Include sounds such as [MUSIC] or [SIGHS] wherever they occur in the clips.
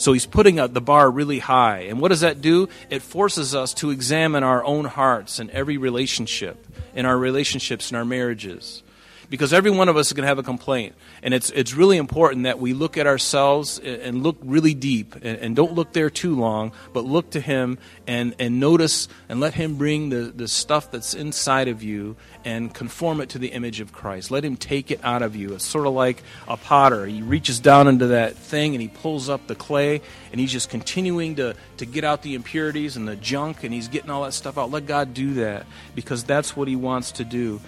So he's putting the bar really high. And what does that do? It forces us to examine our own hearts in every relationship, in our relationships, in our marriages because every one of us is going to have a complaint. And it's, it's really important that we look at ourselves and look really deep and, and don't look there too long, but look to Him and, and notice and let Him bring the, the stuff that's inside of you and conform it to the image of Christ. Let Him take it out of you. It's sort of like a potter. He reaches down into that thing and he pulls up the clay and he's just continuing to, to get out the impurities and the junk and he's getting all that stuff out. Let God do that because that's what He wants to do.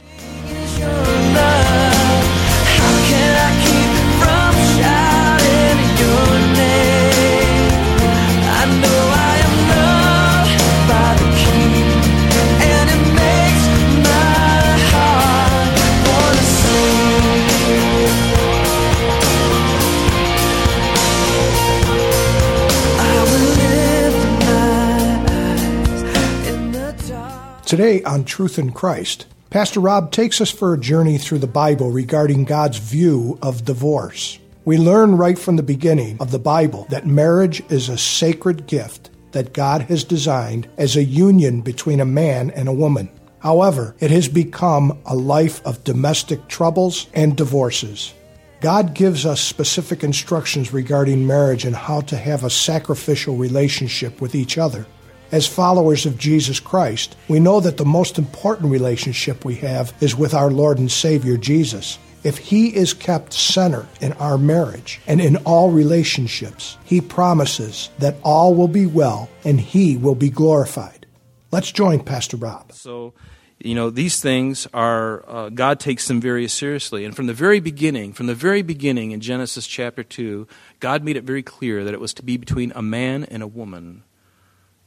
Today on Truth in Christ, Pastor Rob takes us for a journey through the Bible regarding God's view of divorce. We learn right from the beginning of the Bible that marriage is a sacred gift that God has designed as a union between a man and a woman. However, it has become a life of domestic troubles and divorces. God gives us specific instructions regarding marriage and how to have a sacrificial relationship with each other. As followers of Jesus Christ, we know that the most important relationship we have is with our Lord and Savior Jesus. If He is kept center in our marriage and in all relationships, He promises that all will be well and He will be glorified. Let's join Pastor Rob. So, you know, these things are, uh, God takes them very seriously. And from the very beginning, from the very beginning in Genesis chapter 2, God made it very clear that it was to be between a man and a woman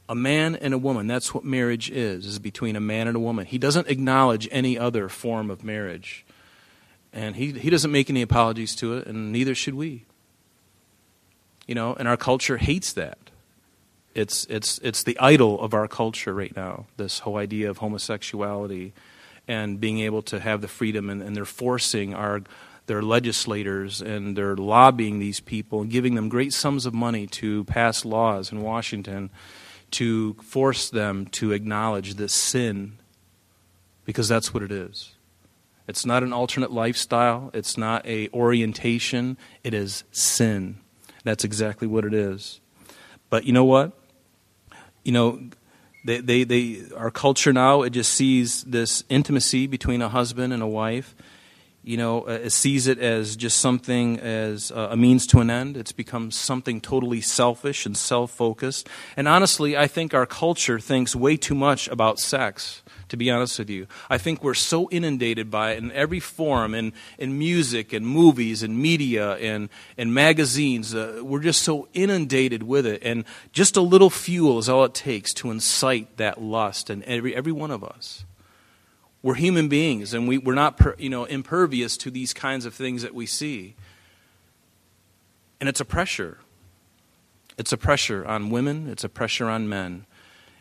a man and a woman. That's what marriage is, is between a man and a woman. He doesn't acknowledge any other form of marriage. And he, he doesn't make any apologies to it, and neither should we. You know, and our culture hates that. It's, it's, it's the idol of our culture right now, this whole idea of homosexuality and being able to have the freedom, and, and they're forcing our, their legislators and they're lobbying these people and giving them great sums of money to pass laws in Washington to force them to acknowledge this sin because that's what it is. It's not an alternate lifestyle, it's not a orientation, it is sin. That's exactly what it is. But you know what? You know, they, they, they, our culture now, it just sees this intimacy between a husband and a wife you know, uh, sees it as just something as uh, a means to an end. It's become something totally selfish and self focused. And honestly, I think our culture thinks way too much about sex, to be honest with you. I think we're so inundated by it in every form, in, in music and movies and media and, and magazines. Uh, we're just so inundated with it. And just a little fuel is all it takes to incite that lust in every, every one of us we're human beings and we, we're not per, you know, impervious to these kinds of things that we see. And it's a pressure. It's a pressure on women, it's a pressure on men.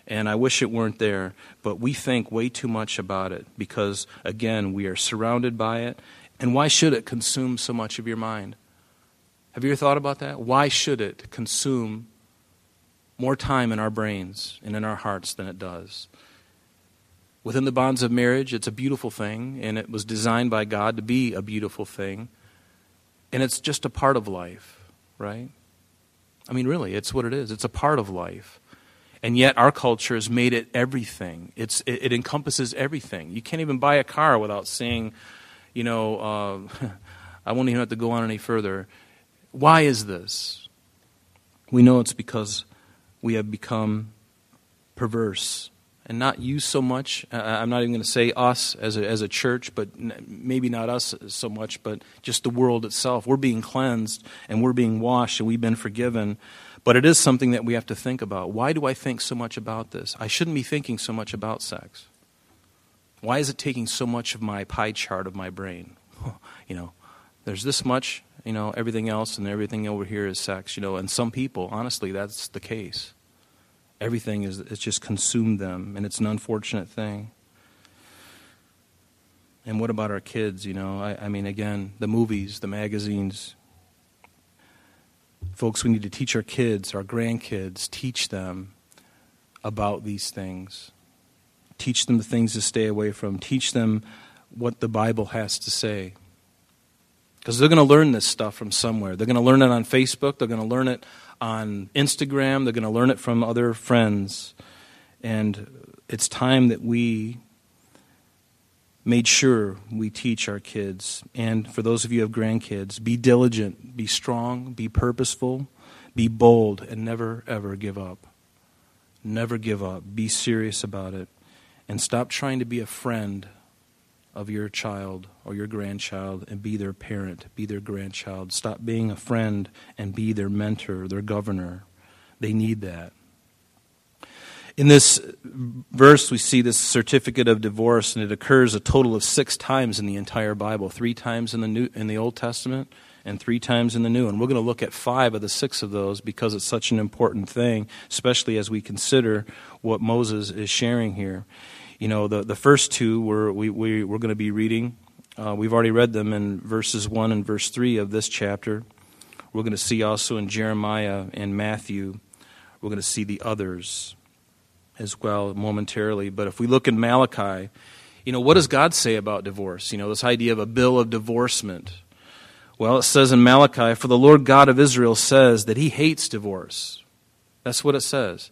And I wish it weren't there, but we think way too much about it because, again, we are surrounded by it. And why should it consume so much of your mind? Have you ever thought about that? Why should it consume more time in our brains and in our hearts than it does? Within the bonds of marriage, it's a beautiful thing, and it was designed by God to be a beautiful thing. And it's just a part of life, right? I mean, really, it's what it is. It's a part of life. And yet, our culture has made it everything. It's, it, it encompasses everything. You can't even buy a car without seeing, you know, uh, [LAUGHS] I won't even have to go on any further. Why is this? We know it's because we have become perverse and not you so much. Uh, I'm not even going to say us as a, as a church, but maybe not us so much, but just the world itself. We're being cleansed and we're being washed and we've been forgiven. But it is something that we have to think about. Why do I think so much about this? I shouldn't be thinking so much about sex. Why is it taking so much of my pie chart of my brain? [LAUGHS] you know, there's this much, you know, everything else and everything over here is sex, you know, and some people, honestly, that's the case. Everything is it's just consumed them and it's an unfortunate thing. And what about our kids, you know? I, I mean again, the movies, the magazines. Folks, we need to teach our kids, our grandkids, teach them about these things. Teach them the things to stay away from. Teach them what the Bible has to say. Because they're going to learn this stuff from somewhere. They're going to learn it on Facebook, they're going to learn it on Instagram, they're going to learn it from other friends. And it's time that we made sure we teach our kids. And for those of you who have grandkids, be diligent, be strong, be purposeful, be bold, and never, ever give up. Never give up. Be serious about it. And stop trying to be a friend of your child or your grandchild and be their parent, be their grandchild. Stop being a friend and be their mentor, their governor. They need that. In this verse, we see this certificate of divorce, and it occurs a total of six times in the entire Bible three times in the, New, in the Old Testament and three times in the New. And we're going to look at five of the six of those because it's such an important thing, especially as we consider what Moses is sharing here. You know, the, the first two we're, we, we, we're going to be reading. Uh, we've already read them in verses 1 and verse 3 of this chapter. We're going to see also in Jeremiah and Matthew, we're going to see the others as well momentarily. But if we look in Malachi, you know, what does God say about divorce? You know, this idea of a bill of divorcement. Well, it says in Malachi, For the Lord God of Israel says that he hates divorce. That's what it says.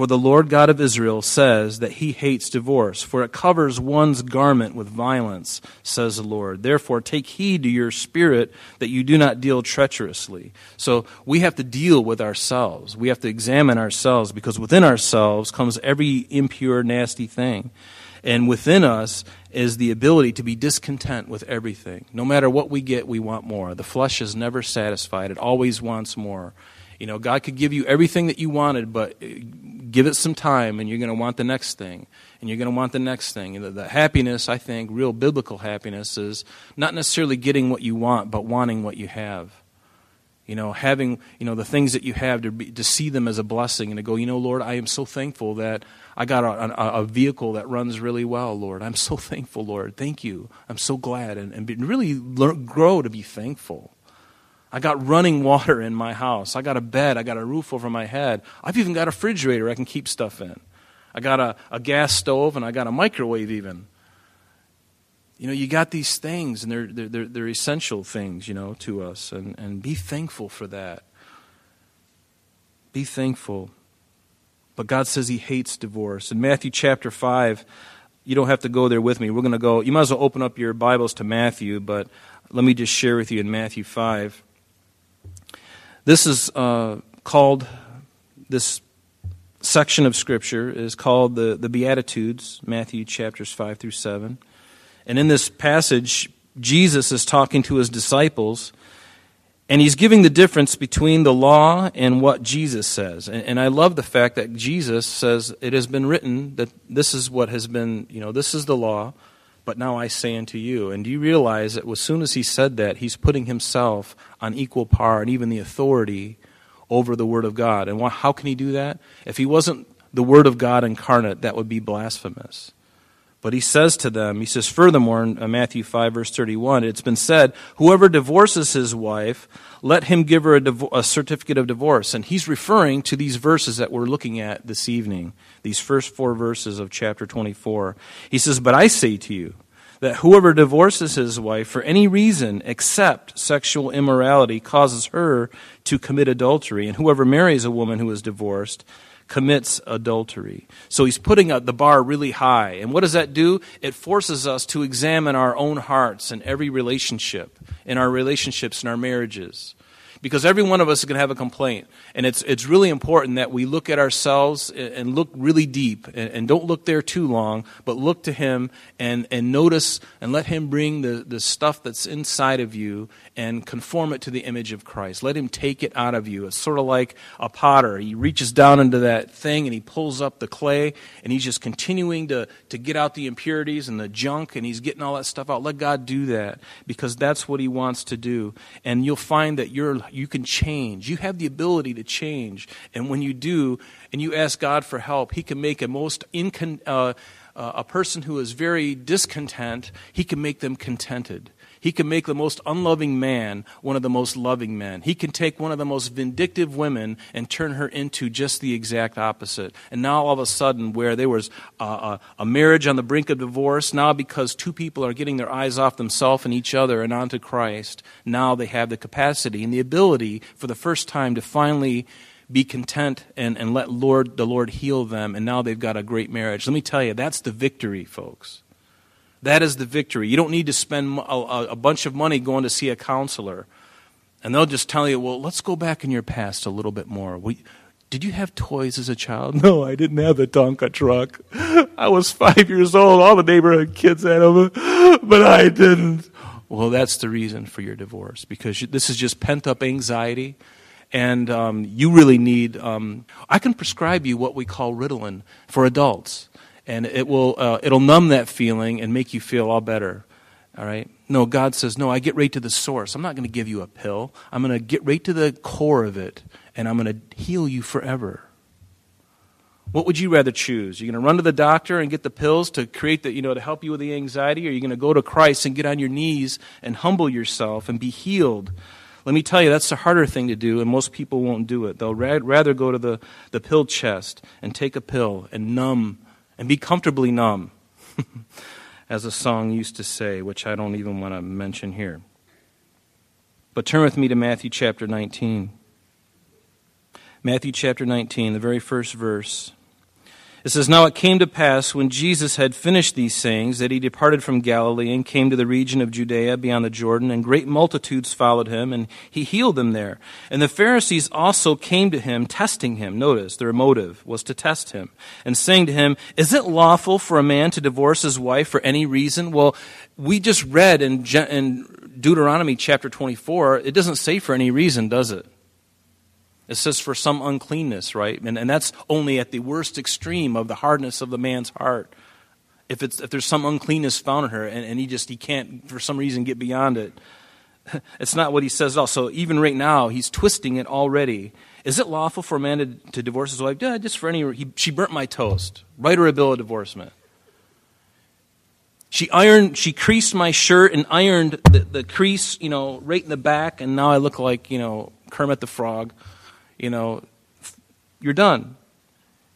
For the Lord God of Israel says that he hates divorce, for it covers one's garment with violence, says the Lord. Therefore, take heed to your spirit that you do not deal treacherously. So we have to deal with ourselves. We have to examine ourselves because within ourselves comes every impure, nasty thing. And within us is the ability to be discontent with everything. No matter what we get, we want more. The flesh is never satisfied, it always wants more. You know, God could give you everything that you wanted, but uh, give it some time and you're going to want the next thing. And you're going to want the next thing. And the, the happiness, I think, real biblical happiness, is not necessarily getting what you want, but wanting what you have. You know, having, you know, the things that you have to, be, to see them as a blessing and to go, you know, Lord, I am so thankful that I got a, a, a vehicle that runs really well, Lord. I'm so [LAUGHS] thankful, Lord. Thank you. I'm so glad. And, and really learn, grow to be thankful. I got running water in my house. I got a bed. I got a roof over my head. I've even got a refrigerator I can keep stuff in. I got a, a gas stove and I got a microwave even. You know, you got these things and they're, they're, they're, essential things, you know, to us. And, and be thankful for that. Be thankful. But God says He hates divorce. In Matthew chapter 5, you don't have to go there with me. We're going to go, you might as well open up your Bibles to Matthew, but let me just share with you in Matthew 5. This is uh, called, this section of Scripture is called the, the Beatitudes, Matthew chapters 5 through 7. And in this passage, Jesus is talking to his disciples, and he's giving the difference between the law and what Jesus says. And, and I love the fact that Jesus says, It has been written that this is what has been, you know, this is the law but now I say unto you. And do you realize that as soon as he said that, he's putting himself on equal par and even the authority over the Word of God? And how can he do that? If he wasn't the Word of God incarnate, that would be blasphemous. But he says to them, he says, furthermore, in uh, Matthew 5, verse 31, it's been said, whoever divorces his wife, let him give her a, a, certificate of divorce. And he's referring to these verses that we're looking at this evening, these first four verses of chapter 24. He says, But I say to you, that whoever divorces his wife for any reason except sexual immorality causes her to commit adultery, and whoever marries a woman who is divorced commits adultery. So he's putting the bar really high. And what does that do? It forces us to examine our own hearts in every relationship, in our relationships, in our marriages. Because every one of us is going to have a complaint. And it's, it's really important that we look at ourselves and look really deep and, and, don't look there too long, but look to Him and, and notice and let Him bring the, the stuff that's inside of you and conform it to the image of Christ. Let Him take it out of you. It's sort of like a potter. He reaches down into that thing and he pulls up the clay and he's just continuing to, to get out the impurities and the junk and he's getting all that stuff out. Let God do that because that's what He wants to do. And you'll find that you're you can change. You have the ability to change. And when you do, and you ask God for help, He can make a most incon- uh, uh, a person who is very discontent, He can make them contented. He can make the most unloving man one of the most loving men. He can take one of the most vindictive women and turn her into just the exact opposite. And now all of a sudden, where there was a, a, marriage on the brink of divorce, now because two people are getting their eyes off themselves and each other and onto Christ, now they have the capacity and the ability for the first time to finally be content and, and let Lord, the Lord heal them, and now they've got a great marriage. Let me tell you, that's the victory, folks. That is the victory. You don't need to spend a, a, bunch of money going to see a counselor. And they'll just tell you, well, let's go back in your past a little bit more. We, did you have toys as a child? [LAUGHS] No, I didn't have the Tonka truck. I was five years old. All the neighborhood kids had them, [LAUGHS] but I didn't. Well, that's the reason for your divorce because this is just pent up anxiety. And um, you really need, um, I can prescribe you what we call Ritalin for adults and it will uh, it'll numb that feeling and make you feel all better all right no god says no i get right to the source i'm not going to give you a pill i'm going to get right to the core of it and i'm going to heal you forever what would you rather choose? You're going to run to the doctor and get the pills to create the, you know, to help you with the anxiety, or you're going to go to Christ and get on your knees and humble yourself and be healed? Let me tell you, that's the harder thing to do, and most people won't do it. They'll rather go to the, the pill chest and take a pill and numb and be comfortably numb, [LAUGHS] as a song used to say, which I don't even want to mention here. But turn with me to Matthew chapter 19. Matthew chapter 19, the very first verse. It says, Now it came to pass when Jesus had finished these sayings that he departed from Galilee and came to the region of Judea beyond the Jordan, and great multitudes followed him, and he healed them there. And the Pharisees also came to him, testing him. Notice their motive was to test him, and saying to him, Is it lawful for a man to divorce his wife for any reason? Well, we just read in, Deuteronomy chapter 24, it doesn't say for any reason, does it? It says for some uncleanness, right? And, and that's only at the worst extreme of the hardness of the man's heart. If, it's, if there's some uncleanness found in her and, and he just he can't, for some reason, get beyond it, [LAUGHS] it's not what he says at all. So even right now, he's twisting it already. Is it lawful for a man to, to divorce his wife? Yeah, just for any. He, she burnt my toast. Write her a bill of divorcement. She ironed, she creased my shirt and ironed the, the crease, you know, right in the back, and now I look like, you know, Kermit the Frog you know, you're done.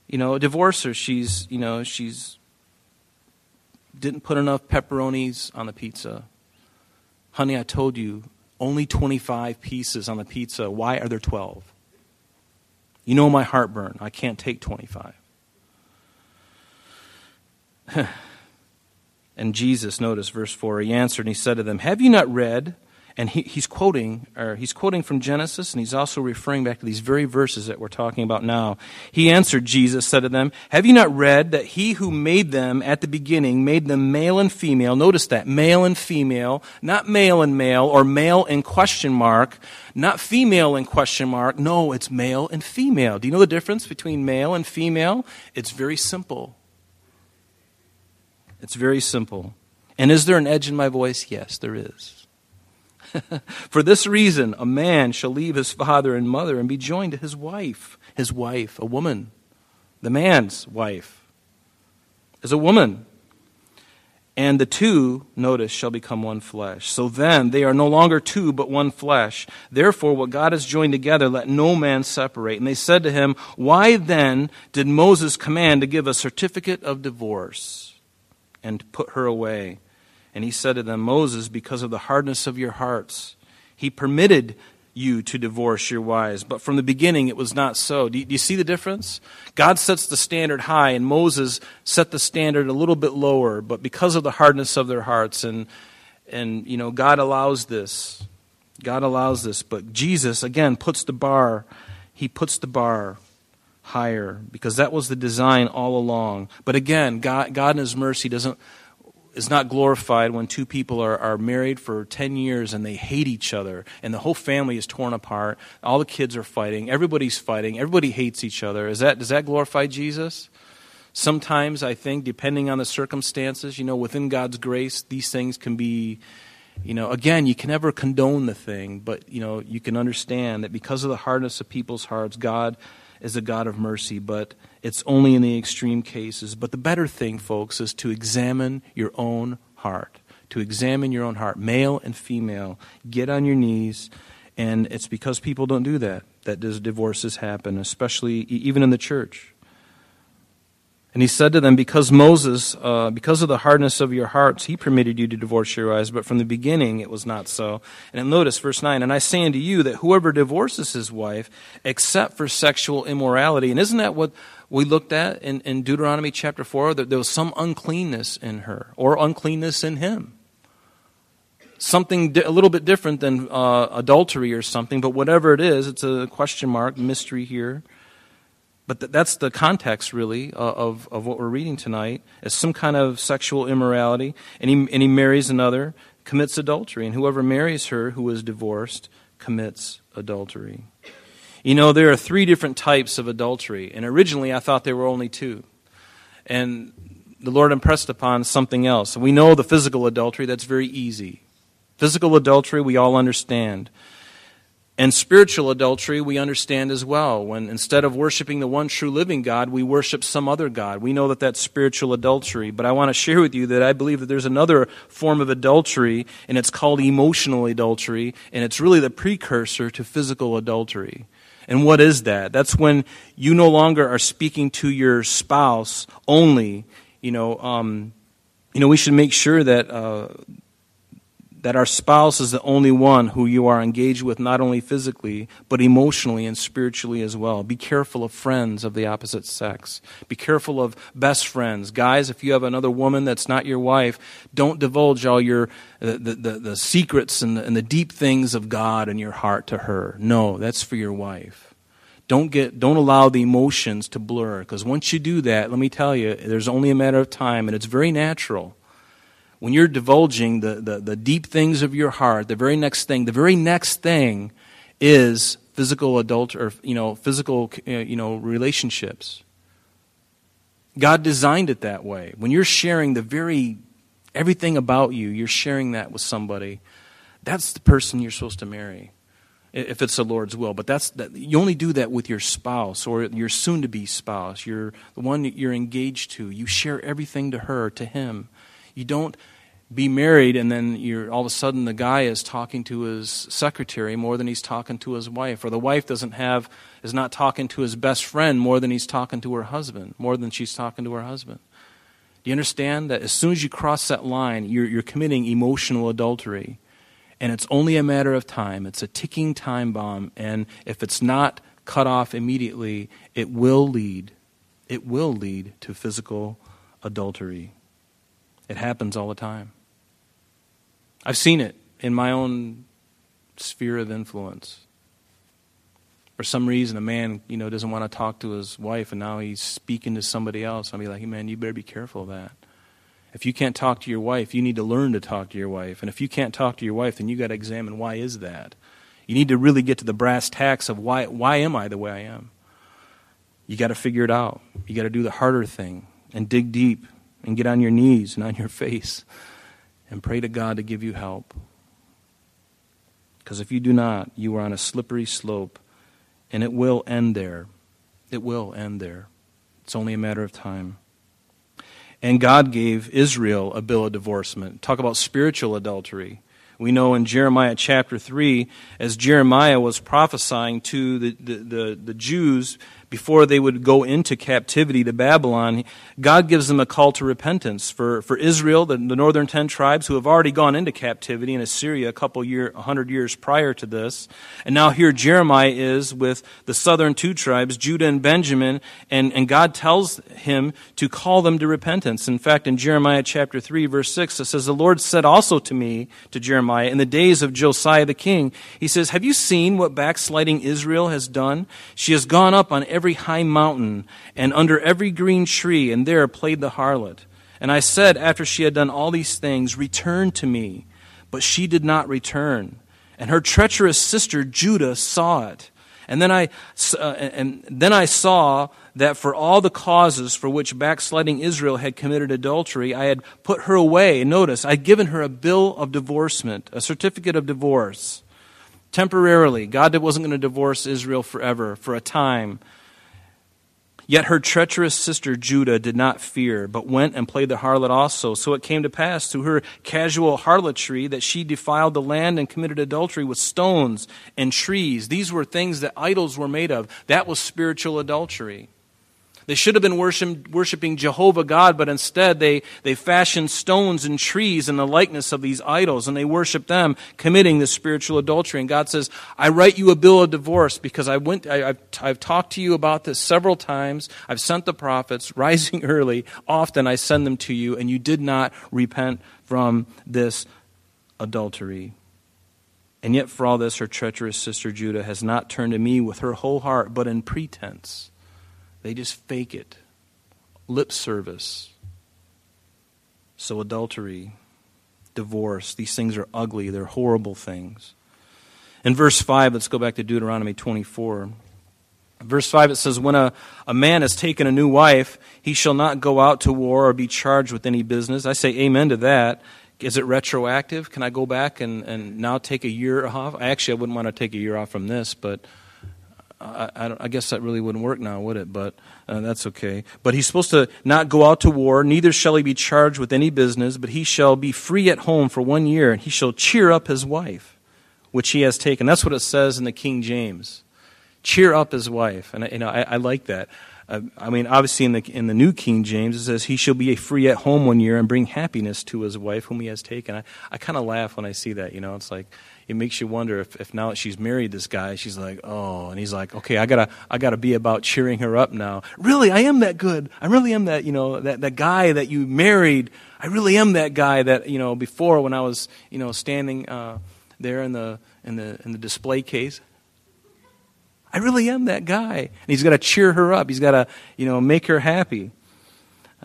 You know, divorce her. She's, you know, she's didn't put enough pepperonis on the pizza. Honey, I told you, only 25 pieces on the pizza. Why are there 12? You know my heartburn. I can't take 25. [SIGHS] and Jesus, notice verse 4, he answered and he said to them, Have you not read and he, he's quoting, or he's quoting from Genesis, and he's also referring back to these very verses that we're talking about now. He answered, Jesus said to them, Have you not read that he who made them at the beginning made them male and female? Notice that, male and female, not male and male, or male and question mark, not female and question mark. No, it's male and female. Do you know the difference between male and female? It's very simple. It's very simple. And is there an edge in my voice? Yes, there is. [LAUGHS] For this reason, a man shall leave his father and mother and be joined to his wife. His wife, a woman. The man's wife is a woman. And the two, notice, shall become one flesh. So then they are no longer two, but one flesh. Therefore, what God has joined together, let no man separate. And they said to him, Why then did Moses command to give a certificate of divorce and put her away? And he said to them, Moses, because of the hardness of your hearts, he permitted you to divorce your wives. But from the beginning, it was not so. Do you, do you, see the difference? God sets the standard high, and Moses set the standard a little bit lower. But because of the hardness of their hearts, and, and you know, God allows this. God allows this, but Jesus, again, puts the bar, he puts the bar higher because that was the design all along. But again, God, God in his mercy doesn't is not glorified when two people are, are married for 10 years and they hate each other and the whole family is torn apart. All the kids are fighting. Everybody's fighting. Everybody hates each other. Is that does that glorify jesus? Sometimes i think depending on the circumstances you know within god's grace these things can be you know, again, you can never condone the thing, but, you know, you can understand that because of the hardness of people's hearts, God is a God of mercy, but it's only in the extreme cases. But the better thing, folks, is to examine your own heart. To examine your own heart, male and female. Get on your knees. And it's because people don't do that that divorces happen, especially even in the church. And he said to them, Because Moses, uh, because of the hardness of your hearts, he permitted you to divorce your wives, but from the beginning it was not so. And notice verse 9, And I say unto you that whoever divorces his wife, except for sexual immorality, and isn't that what we looked at in, in Deuteronomy chapter 4? That there was some uncleanness in her, or uncleanness in him. Something di- a little bit different than uh, adultery or something, but whatever it is, it's a question mark, mystery here. But th- that's the context, really, uh, of, of what we're reading tonight, as some kind of sexual immorality. And he, and he marries another, commits adultery. And whoever marries her who is divorced commits adultery. You know, there are three different types of adultery. And originally, I thought there were only two. And the Lord impressed upon something else. We know the physical adultery, that's very easy. Physical adultery, we all understand. And spiritual adultery, we understand as well. When instead of worshiping the one true living God, we worship some other God. We know that that's spiritual adultery. But I want to share with you that I believe that there's another form of adultery, and it's called emotional adultery, and it's really the precursor to physical adultery. And what is that? That's when you no longer are speaking to your spouse only. You know, um, you know, we should make sure that uh, that our spouse is the only one who you are engaged with, not only physically, but emotionally and spiritually as well. Be careful of friends of the opposite sex. Be careful of best friends. Guys, if you have another woman that's not your wife, don't divulge all your uh, the, the, the secrets and the, and the deep things of God in your heart to her. No, that's for your wife. Don't get don't allow the emotions to blur because once you do that, let me tell you, there's only a matter of time and it's very natural when you're divulging the, the, the deep things of your heart, the very next thing, the very next thing is physical adult or you know physical uh, you know relationships. God designed it that way. When you're sharing the very everything about you, you're sharing that with somebody. That's the person you're supposed to marry, if it's the Lord's will. But that's that, you only do that with your spouse or your soon-to-be spouse. You're the one that you're engaged to. You share everything to her, to him. You don't be married and then you're all of a sudden the guy is talking to his secretary more than he's talking to his wife or the wife doesn't have is not talking to his best friend more than he's talking to her husband more than she's talking to her husband do you understand that as soon as you cross that line you're, you're committing emotional adultery and it's only a matter of time it's a ticking time bomb and if it's not cut off immediately it will lead it will lead to physical adultery it happens all the time. I've seen it in my own sphere of influence. For some reason, a man, you know, doesn't want to talk to his wife, and now he's speaking to somebody else. I'll be like, hey, man, you better be careful of that. If you can't talk to your wife, you need to learn to talk to your wife. And if you can't talk to your wife, then you got to examine why is that. You need to really get to the brass tacks of why, why am I the way I am? You got to figure it out. You got to do the harder thing and dig deep and get on your knees and on your [LAUGHS] face and pray to God to give you help. Because if you do not, you are on a slippery slope and it will end there. It will end there. It's only a matter of time. And God gave Israel a bill of divorcement. Talk about spiritual adultery. We know in Jeremiah chapter 3, as Jeremiah was prophesying to the, the, the, the Jews before they would go into captivity to Babylon, God gives them a call to repentance. For, for Israel, the, the northern ten tribes who have already gone into captivity in Assyria a couple year, a hundred years prior to this, and now here Jeremiah is with the southern two tribes, Judah and Benjamin, and, and God tells him to call them to repentance. In fact, in Jeremiah chapter 3, verse 6, it says, The Lord said also to me, to Jeremiah, in the days of Josiah the king, He says, Have you seen what backsliding Israel has done? She has gone up on every every high mountain and under every green tree, and there played the harlot. And I said, after she had done all these things, Return to me. But she did not return. And her treacherous sister Judah saw it. And then I, uh, and then I saw that for all the causes for which backsliding Israel had committed adultery, I had put her away. Notice, I'd given her a bill of divorcement, a certificate of divorce. Temporarily. God wasn't going to divorce Israel forever, for a time. Yet her treacherous sister Judah did not fear, but went and played the harlot also. So it came to pass through her casual harlotry that she defiled the land and committed adultery with stones and trees. These were things that idols were made of. That was spiritual adultery. They should have been worshiping Jehovah God, but instead they, they fashioned stones and trees in the likeness of these idols, and they worshiped them, committing the spiritual adultery. And God says, I write you a bill of divorce because I went, I, have I've talked to you about this several times. I've sent the prophets, [LAUGHS] rising early. Often I send them to you, and you did not repent from this adultery. And yet, for all this, her treacherous sister Judah has not turned to me with her whole heart, but in pretense. They just fake it. Lip service. So, adultery, divorce, these things are ugly. They're horrible things. In verse 5, let's go back to Deuteronomy 24. Verse 5, it says, When a, a man has taken a new wife, he shall not go out to war or be charged with any business. I say amen to that. Is it retroactive? Can I go back and, and now take a year off? Actually, I wouldn't want to take a year off from this, but I, I, I, guess that really wouldn't work now, would it? But uh, that's okay. But he's supposed to not go out to war, neither shall he be charged with any business, but he shall be free at home for one year, and he shall cheer up his wife, which he has taken. That's what it says in the King James. Cheer up his wife. And you know, I, I like that. Uh, I mean, obviously, in the in the New King James, it says he shall be free at home one year and bring happiness to his wife whom he has taken. I, I kind of laugh when I see that. You know, it's like it makes you wonder if, if now that she's married this guy, she's like, oh, and he's like, okay, I gotta, I gotta be about cheering her up now. Really, I am that good. I really am that, you know, that, that guy that you married. I really am that guy that, you know, before when I was, you know, standing uh, there in the, in the, in the display case. I really am that guy. And he's got to cheer her up. He's got to, you know, make her happy.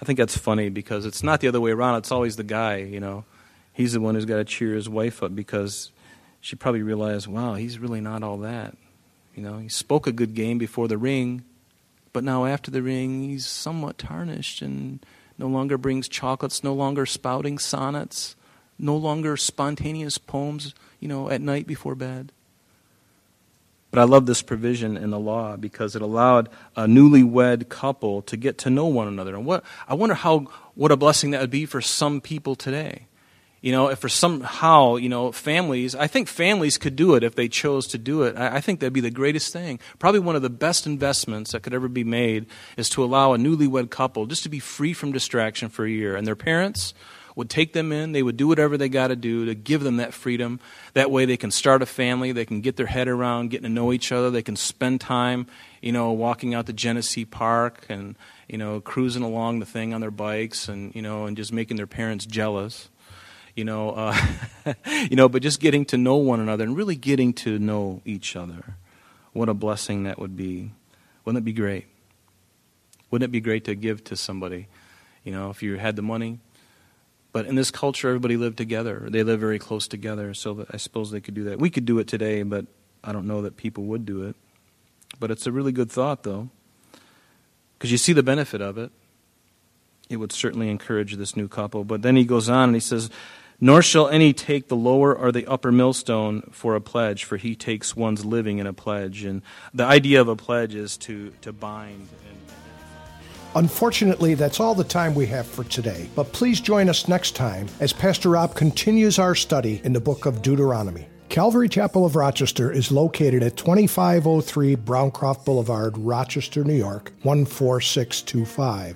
I think that's funny because it's not the other way around. It's always the guy, you know. He's the one who's got to cheer his wife up because she probably realized, wow, he's really not all that. You know, he spoke a good game before the ring, but now after the ring, he's somewhat tarnished and no longer brings chocolates, no longer spouting sonnets, no longer spontaneous poems, you know, at night before bed. But I love this provision in the law because it allowed a newlywed couple to get to know one another. And what I wonder how what a blessing that would be for some people today. You know, if for somehow, you know, families, I think families could do it if they chose to do it. I, I, think that'd be the greatest thing. Probably one of the best investments that could ever be made is to allow a newlywed couple just to be free from distraction for a year. And their parents would take them in, they would do whatever they got to do to give them that freedom. That way they can start a family, they can get their head around getting to know each other, they can spend time, you know, walking out to Genesee Park and, you know, cruising along the thing on their bikes and, you know, and just making their parents jealous you know, uh, [LAUGHS] you know, but just getting to know one another and really getting to know each other. What a blessing that would be. Wouldn't it be great? Wouldn't it be great to give to somebody, you know, if you had the money? But in this culture, everybody lived together. They live very close together, so I suppose they could do that. We could do it today, but I don't know that people would do it. But it's a really good thought, though, because you see the benefit of it. It would certainly encourage this new couple. But then he goes on and he says, nor shall any take the lower or the upper millstone for a pledge, for he takes one's living in a pledge. And the idea of a pledge is to, to bind. Unfortunately, that's all the time we have for today. But please join us next time as Pastor Rob continues our study in the book of Deuteronomy. Calvary Chapel of Rochester is located at 2503 Browncroft Boulevard, Rochester, New York, 14625.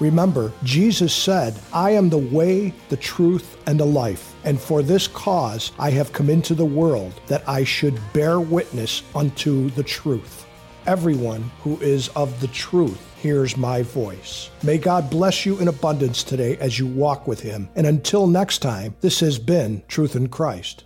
Remember, Jesus said, I am the way, the truth, and the life, and for this cause I have come into the world, that I should bear witness unto the truth. Everyone who is of the truth hears my voice. May God bless you in abundance today as you walk with Him. And until next time, this has been Truth in Christ.